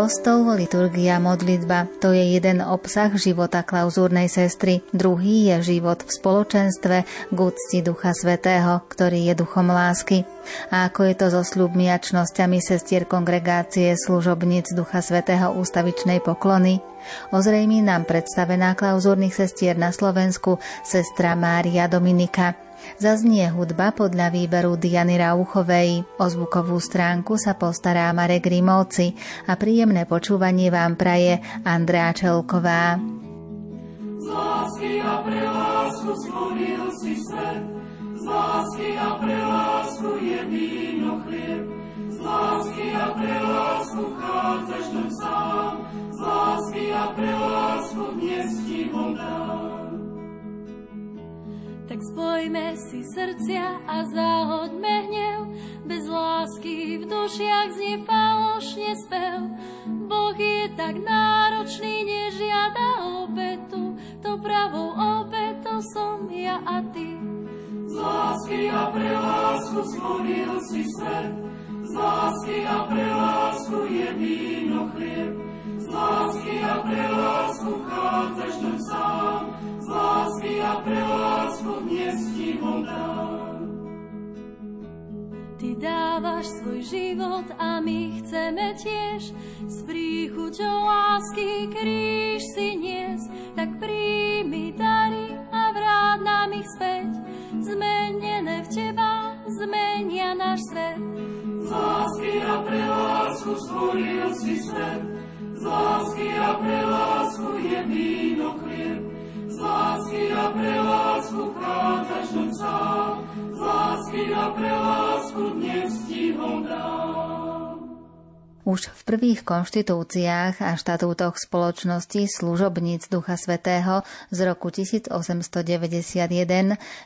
Kostol, liturgia, modlitba – to je jeden obsah života klauzúrnej sestry. Druhý je život v spoločenstve k Ducha Svetého, ktorý je duchom lásky. A ako je to so sľubmi a čnosťami sestier kongregácie služobníc Ducha Svetého ústavičnej poklony? Ozrejmí nám predstavená klauzúrnych sestier na Slovensku sestra Mária Dominika – Zaznie hudba podľa výberu Diany Rauchovej. O zvukovú stránku sa postará Marek Rimovci a príjemné počúvanie vám praje Andrea Čelková. Z lásky a pre lásku stvoril si svet, pre lásku je víno chádzaš sám, z lásky a pre lásku dnes ti dám. Tak spojme si srdcia a zahoďme hnev, bez lásky v dušiach znie falošne spev. Boh je tak náročný, nežiada obetu, to pravou obetou som ja a ty. Z lásky a pre lásku stvoril si svet, z lásky a pre lásku je víno chlieb, z lásky a pre lásku chádzaš do sám, lásky a pre lásku dnes ti ho dám. Ty dávaš svoj život a my chceme tiež s príchuťou lásky kríž si nies, tak príjmi dary a vráť nám ich späť. Zmenené v teba zmenia náš svet. Z lásky a pre lásku stvoril si svet, z lásky a pre lásku je víno chlieb, z a pre lásku vchádzaš do a pre lásku. Už v prvých konštitúciách a štatútoch spoločnosti služobníc Ducha Svetého z roku 1891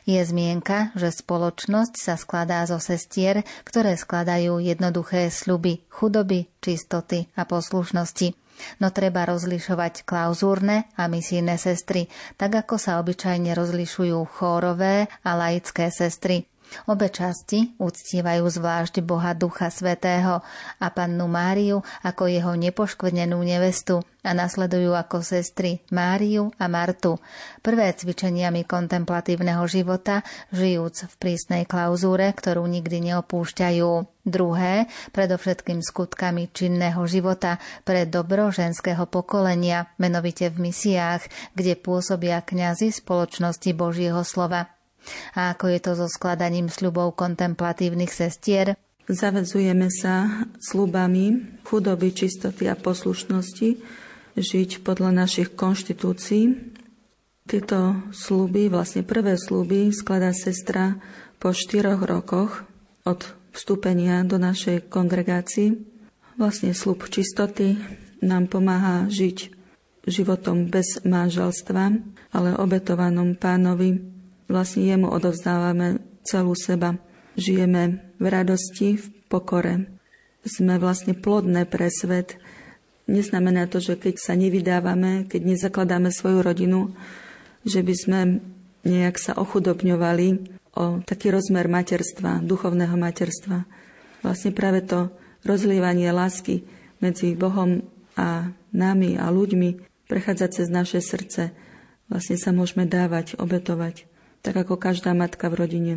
je zmienka, že spoločnosť sa skladá zo sestier, ktoré skladajú jednoduché sľuby chudoby, čistoty a poslušnosti. No treba rozlišovať klauzúrne a misijné sestry, tak ako sa obyčajne rozlišujú chórové a laické sestry. Obe časti uctievajú zvlášť Boha Ducha Svetého a pannu Máriu ako jeho nepoškvrnenú nevestu a nasledujú ako sestry Máriu a Martu. Prvé cvičeniami kontemplatívneho života, žijúc v prísnej klauzúre, ktorú nikdy neopúšťajú. Druhé, predovšetkým skutkami činného života pre dobro ženského pokolenia, menovite v misiách, kde pôsobia kňazi spoločnosti Božieho slova. A ako je to so skladaním sľubov kontemplatívnych sestier? Zavedzujeme sa slubami chudoby, čistoty a poslušnosti, žiť podľa našich konštitúcií. Tieto sluby, vlastne prvé sluby, skladá sestra po štyroch rokoch od vstúpenia do našej kongregácii. Vlastne slub čistoty nám pomáha žiť životom bez manželstva, ale obetovanom pánovi vlastne jemu odovzdávame celú seba. Žijeme v radosti, v pokore. Sme vlastne plodné pre svet. Neznamená to, že keď sa nevydávame, keď nezakladáme svoju rodinu, že by sme nejak sa ochudobňovali o taký rozmer materstva, duchovného materstva. Vlastne práve to rozlievanie lásky medzi Bohom a nami a ľuďmi prechádzať cez naše srdce. Vlastne sa môžeme dávať, obetovať tak ako každá matka v rodine.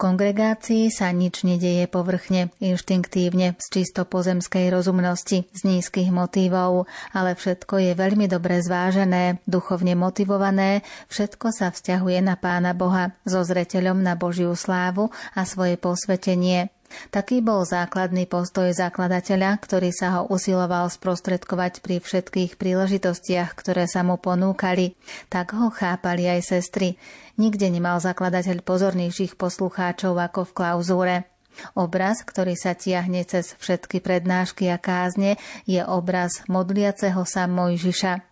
Kongregácii sa nič nedeje povrchne, inštinktívne, z čisto pozemskej rozumnosti, z nízkych motívov, ale všetko je veľmi dobre zvážené, duchovne motivované, všetko sa vzťahuje na Pána Boha so zreteľom na Božiu slávu a svoje posvetenie. Taký bol základný postoj zakladateľa, ktorý sa ho usiloval sprostredkovať pri všetkých príležitostiach, ktoré sa mu ponúkali. Tak ho chápali aj sestry. Nikde nemal zakladateľ pozornejších poslucháčov ako v klauzúre. Obraz, ktorý sa tiahne cez všetky prednášky a kázne, je obraz modliaceho sa Mojžiša.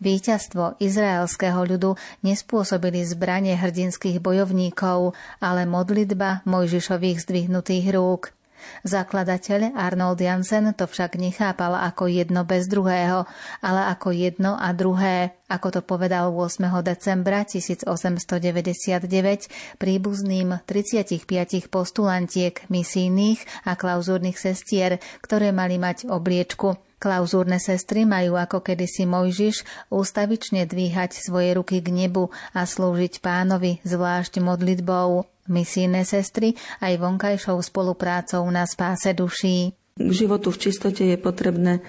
Výťazstvo izraelského ľudu nespôsobili zbranie hrdinských bojovníkov, ale modlitba Mojžišových zdvihnutých rúk. Zakladateľ Arnold Jansen to však nechápal ako jedno bez druhého, ale ako jedno a druhé, ako to povedal 8. decembra 1899 príbuzným 35 postulantiek misijných a klauzúrnych sestier, ktoré mali mať obliečku – Klauzúrne sestry majú ako kedysi Mojžiš ústavične dvíhať svoje ruky k nebu a slúžiť pánovi zvlášť modlitbou. Misijné sestry aj vonkajšou spoluprácou na spáse duší. K životu v čistote je potrebné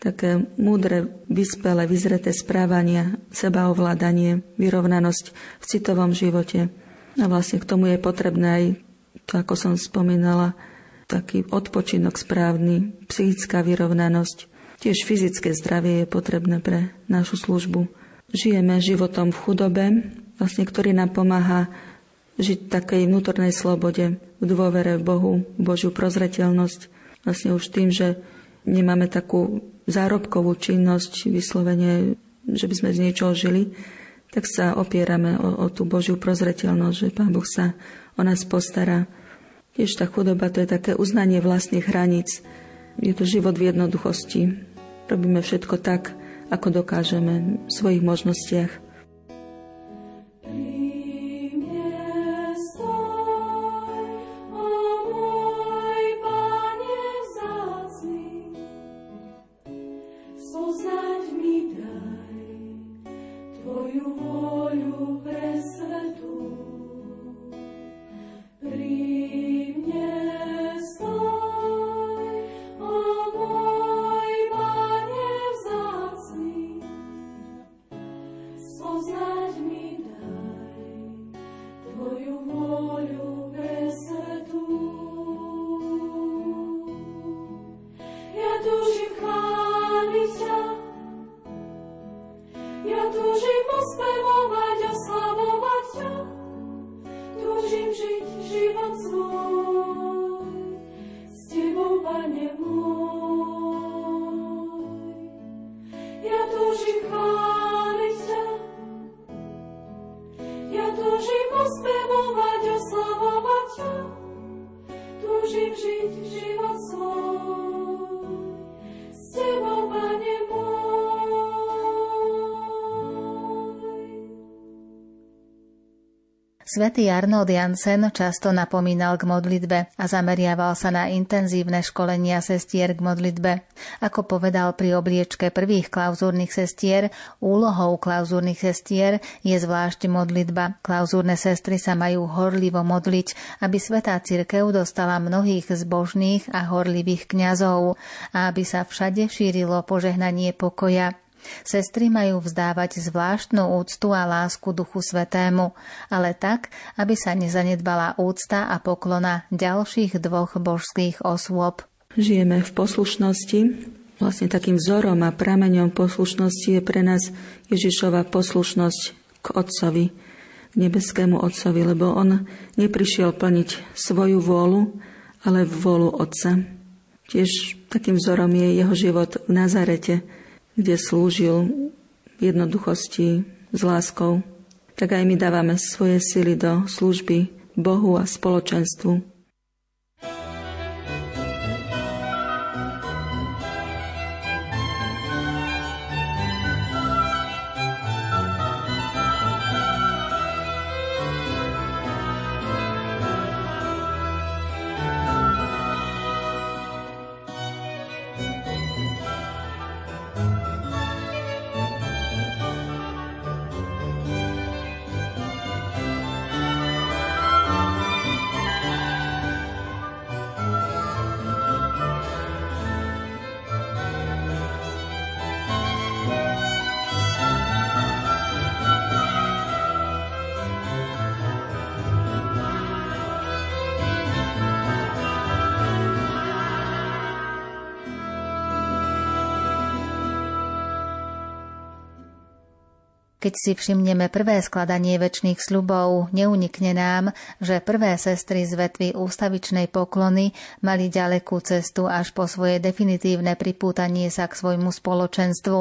také múdre, vyspelé, vyzreté správania, sebaovládanie, vyrovnanosť v citovom živote. A vlastne k tomu je potrebné aj, to ako som spomínala, taký odpočinok správny, psychická vyrovnanosť. Tiež fyzické zdravie je potrebné pre našu službu. Žijeme životom v chudobe, vlastne, ktorý nám pomáha žiť v takej vnútornej slobode, v dôvere v Bohu, v Božiu prozreteľnosť. Vlastne už tým, že nemáme takú zárobkovú činnosť, vyslovene, že by sme z niečoho žili, tak sa opierame o, o tú Božiu prozreteľnosť, že Pán Boh sa o nás postará. Tiež tá chudoba to je také uznanie vlastných hraníc. Je to život v jednoduchosti. Robíme všetko tak, ako dokážeme v svojich možnostiach. o molho. Svetý Arnold Jansen často napomínal k modlitbe a zameriaval sa na intenzívne školenia sestier k modlitbe. Ako povedal pri obliečke prvých klauzúrnych sestier, úlohou klauzúrnych sestier je zvlášť modlitba. Klauzúrne sestry sa majú horlivo modliť, aby Svetá Cirkev dostala mnohých zbožných a horlivých kňazov a aby sa všade šírilo požehnanie pokoja. Sestry majú vzdávať zvláštnu úctu a lásku Duchu Svetému, ale tak, aby sa nezanedbala úcta a poklona ďalších dvoch božských osôb. Žijeme v poslušnosti. Vlastne takým vzorom a prameňom poslušnosti je pre nás Ježišova poslušnosť k Otcovi, k nebeskému Otcovi, lebo On neprišiel plniť svoju vôľu, ale vôľu Otca. Tiež takým vzorom je jeho život v Nazarete, kde slúžil v jednoduchosti s láskou, tak aj my dávame svoje sily do služby Bohu a spoločenstvu. Keď si všimneme prvé skladanie väčšných slubov, neunikne nám, že prvé sestry z vetvy ústavičnej poklony mali ďalekú cestu až po svoje definitívne pripútanie sa k svojmu spoločenstvu.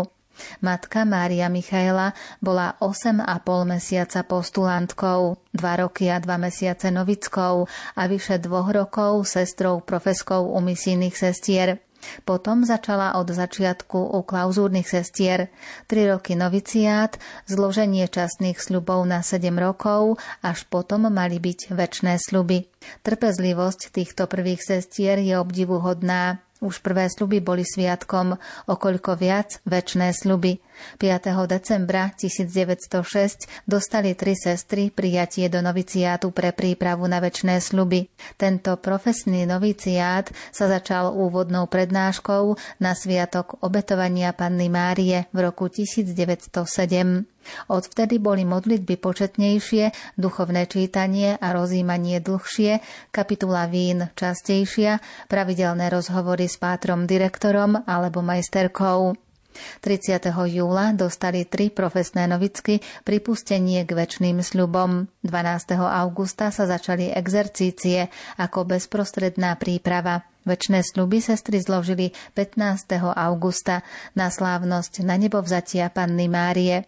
Matka Mária Michaela bola 8,5 mesiaca postulantkou, 2 roky a 2 mesiace novickou a vyše dvoch rokov sestrou profeskou u misijných sestier. Potom začala od začiatku u klauzúrnych sestier, 3 roky noviciát, zloženie častných sľubov na 7 rokov, až potom mali byť väčšné sľuby. Trpezlivosť týchto prvých sestier je obdivuhodná. Už prvé sľuby boli sviatkom, okoľko viac väčšné sľuby. 5. decembra 1906 dostali tri sestry prijatie do noviciátu pre prípravu na väčšné sľuby. Tento profesný noviciát sa začal úvodnou prednáškou na sviatok obetovania Panny Márie v roku 1907. Odvtedy boli modlitby početnejšie, duchovné čítanie a rozímanie dlhšie, kapitula vín častejšia, pravidelné rozhovory s pátrom direktorom alebo majsterkou. 30. júla dostali tri profesné novicky pripustenie k väčšným sľubom. 12. augusta sa začali exercície ako bezprostredná príprava. Večné sľuby sestry zložili 15. augusta na slávnosť na nebo vzatia Panny Márie.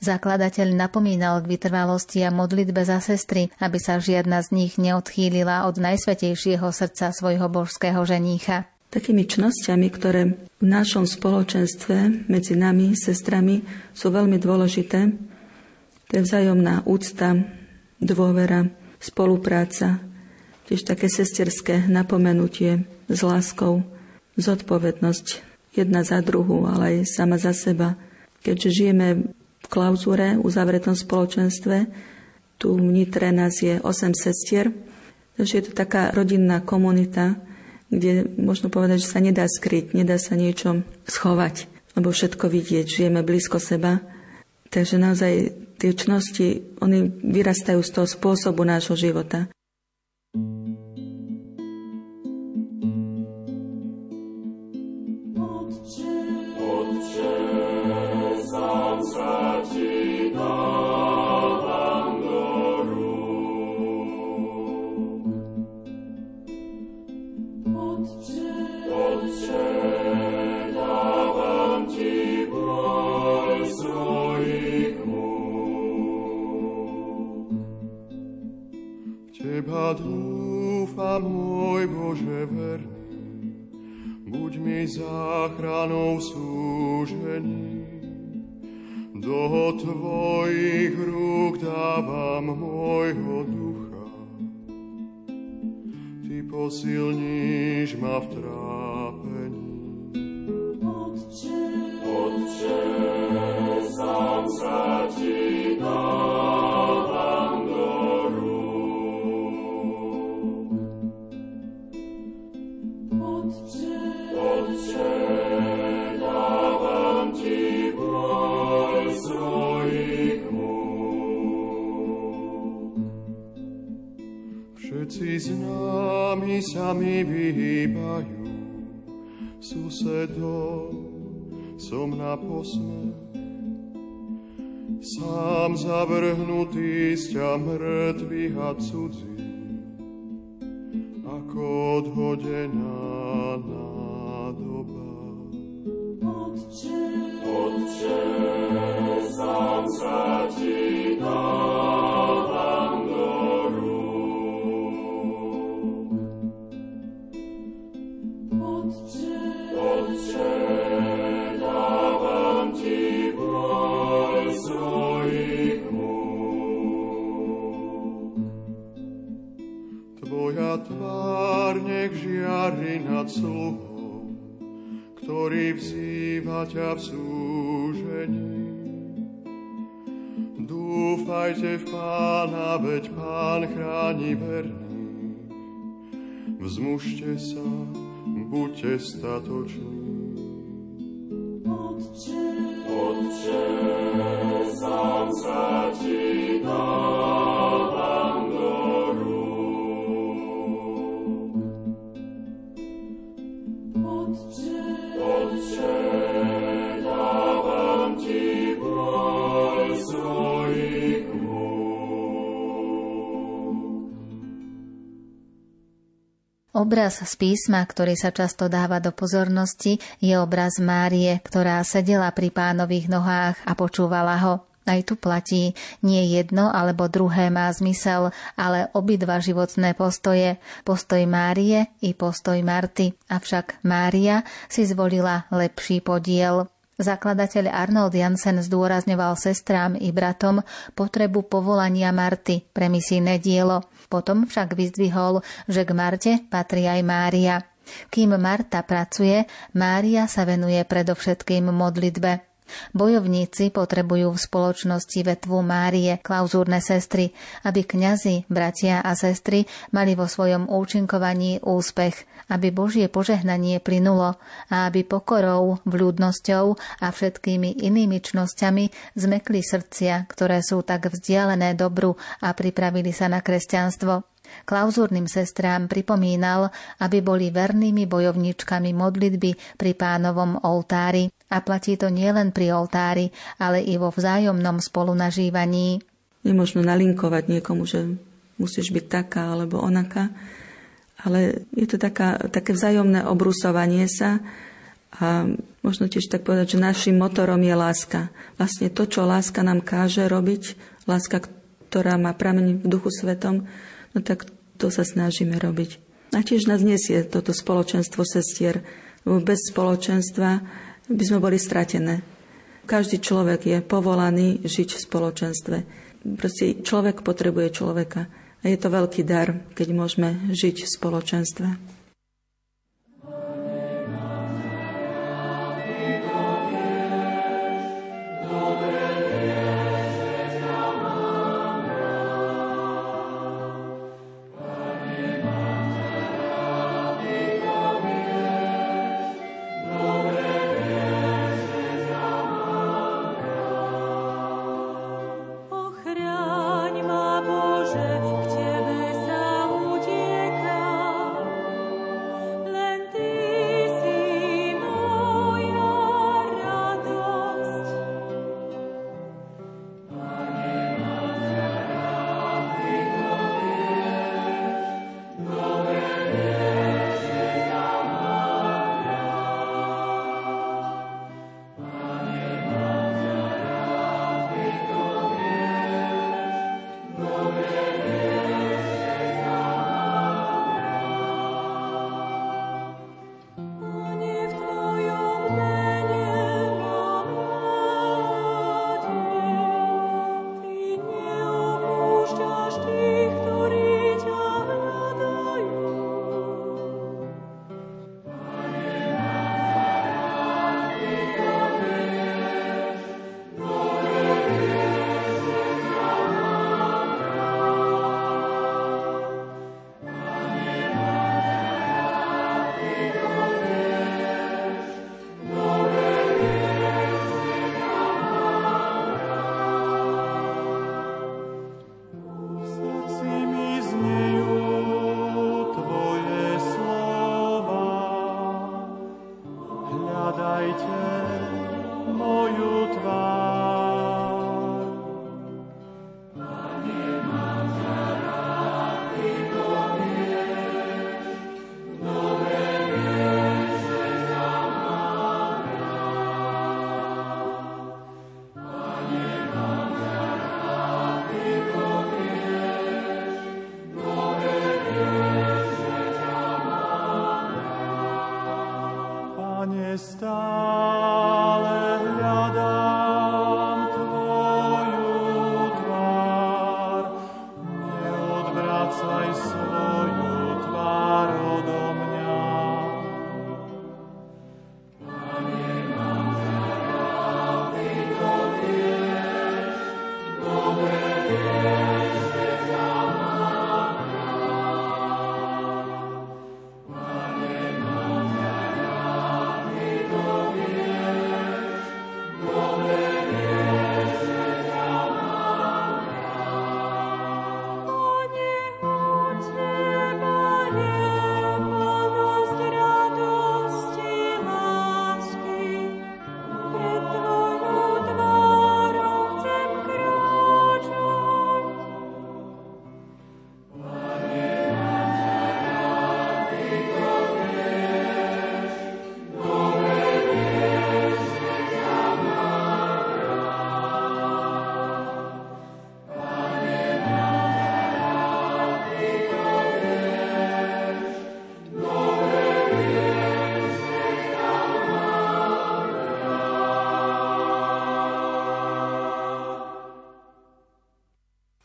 Zakladateľ napomínal k vytrvalosti a modlitbe za sestry, aby sa žiadna z nich neodchýlila od najsvetejšieho srdca svojho božského ženícha. Takými čnosťami, ktoré v našom spoločenstve medzi nami, sestrami, sú veľmi dôležité, to je vzájomná úcta, dôvera, spolupráca, tiež také sesterské napomenutie s láskou, zodpovednosť jedna za druhú, ale aj sama za seba. Keďže žijeme v klauzúre, uzavretom spoločenstve. Tu v nás je 8 sestier, takže je to taká rodinná komunita, kde možno povedať, že sa nedá skryť, nedá sa niečo schovať, lebo všetko vidieť, žijeme blízko seba. Takže naozaj tie čnosti, oni vyrastajú z toho spôsobu nášho života. Dúfam, môj Bože verný, buď mi záchranou súžení. Do Tvojich rúk dávam môjho ducha, Ty posilníš ma v trápení. Otče, Otče, sám sa Ti dávam Všetci známi sa mi vyhýbajú, susedov som na posmech. Sám zavrhnutý z ťa mŕtvych a cudzí, ako odhodená nádoba. Otče, Otče, sám sa ti dávam žiari nad sluhou, ktorý vzýva ťa v súžení. Dúfajte v Pána, veď Pán chráni verných. Vzmužte sa, buďte statoční. Obraz z písma, ktorý sa často dáva do pozornosti, je obraz Márie, ktorá sedela pri pánových nohách a počúvala ho. Aj tu platí, nie jedno alebo druhé má zmysel, ale obidva životné postoje, postoj Márie i postoj Marty. Avšak Mária si zvolila lepší podiel. Zakladateľ Arnold Jansen zdôrazňoval sestrám i bratom potrebu povolania Marty pre misijné dielo. Potom však vyzdvihol, že k Marte patrí aj Mária. Kým Marta pracuje, Mária sa venuje predovšetkým modlitbe. Bojovníci potrebujú v spoločnosti vetvu Márie, klauzúrne sestry, aby kňazi, bratia a sestry mali vo svojom účinkovaní úspech, aby Božie požehnanie plynulo a aby pokorou, vľúdnosťou a všetkými inými čnosťami zmekli srdcia, ktoré sú tak vzdialené dobru a pripravili sa na kresťanstvo. Klauzúrnym sestrám pripomínal, aby boli vernými bojovníčkami modlitby pri pánovom oltári a platí to nielen pri oltári, ale i vo vzájomnom spolunažívaní. Nemôžno nalinkovať niekomu, že musíš byť taká alebo onaká, ale je to taká, také vzájomné obrusovanie sa a možno tiež tak povedať, že našim motorom je láska. Vlastne to, čo láska nám káže robiť, láska, ktorá má prameň v duchu svetom, no tak to sa snažíme robiť. A tiež nás nesie toto spoločenstvo sestier, bez spoločenstva by sme boli stratené. Každý človek je povolaný žiť v spoločenstve. Proste človek potrebuje človeka. A je to veľký dar, keď môžeme žiť v spoločenstve.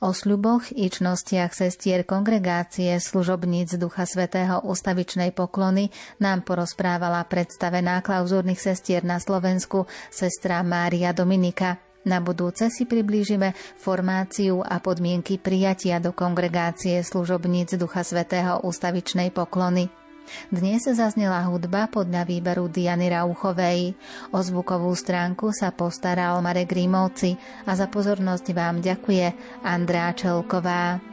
O sľuboch i čnostiach sestier kongregácie služobníc Ducha Svetého ustavičnej poklony nám porozprávala predstavená klauzúrnych sestier na Slovensku sestra Mária Dominika. Na budúce si priblížime formáciu a podmienky prijatia do kongregácie služobníc Ducha Svetého ustavičnej poklony. Dnes zaznela hudba podľa výberu Diany Rauchovej. O zvukovú stránku sa postaral Marek Rímovci a za pozornosť vám ďakuje Andrá Čelková.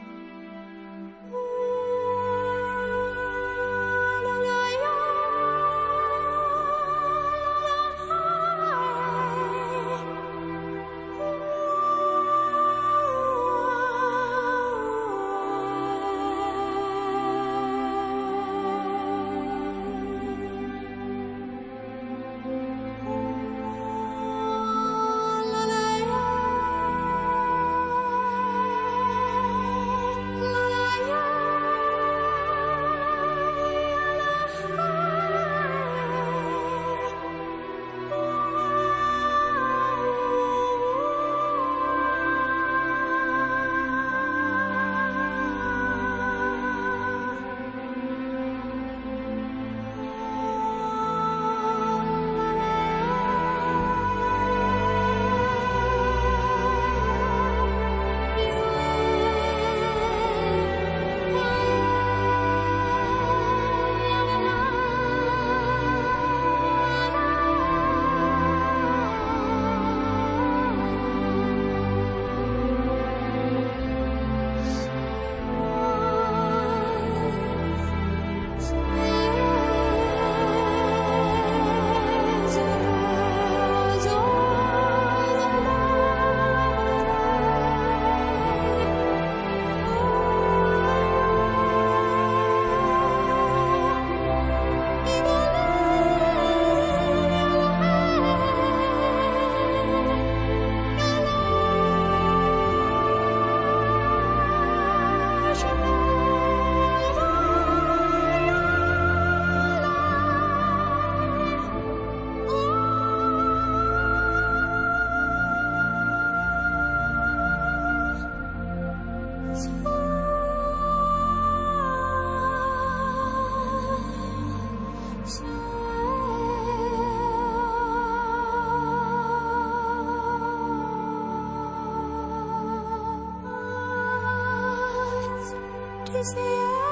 Is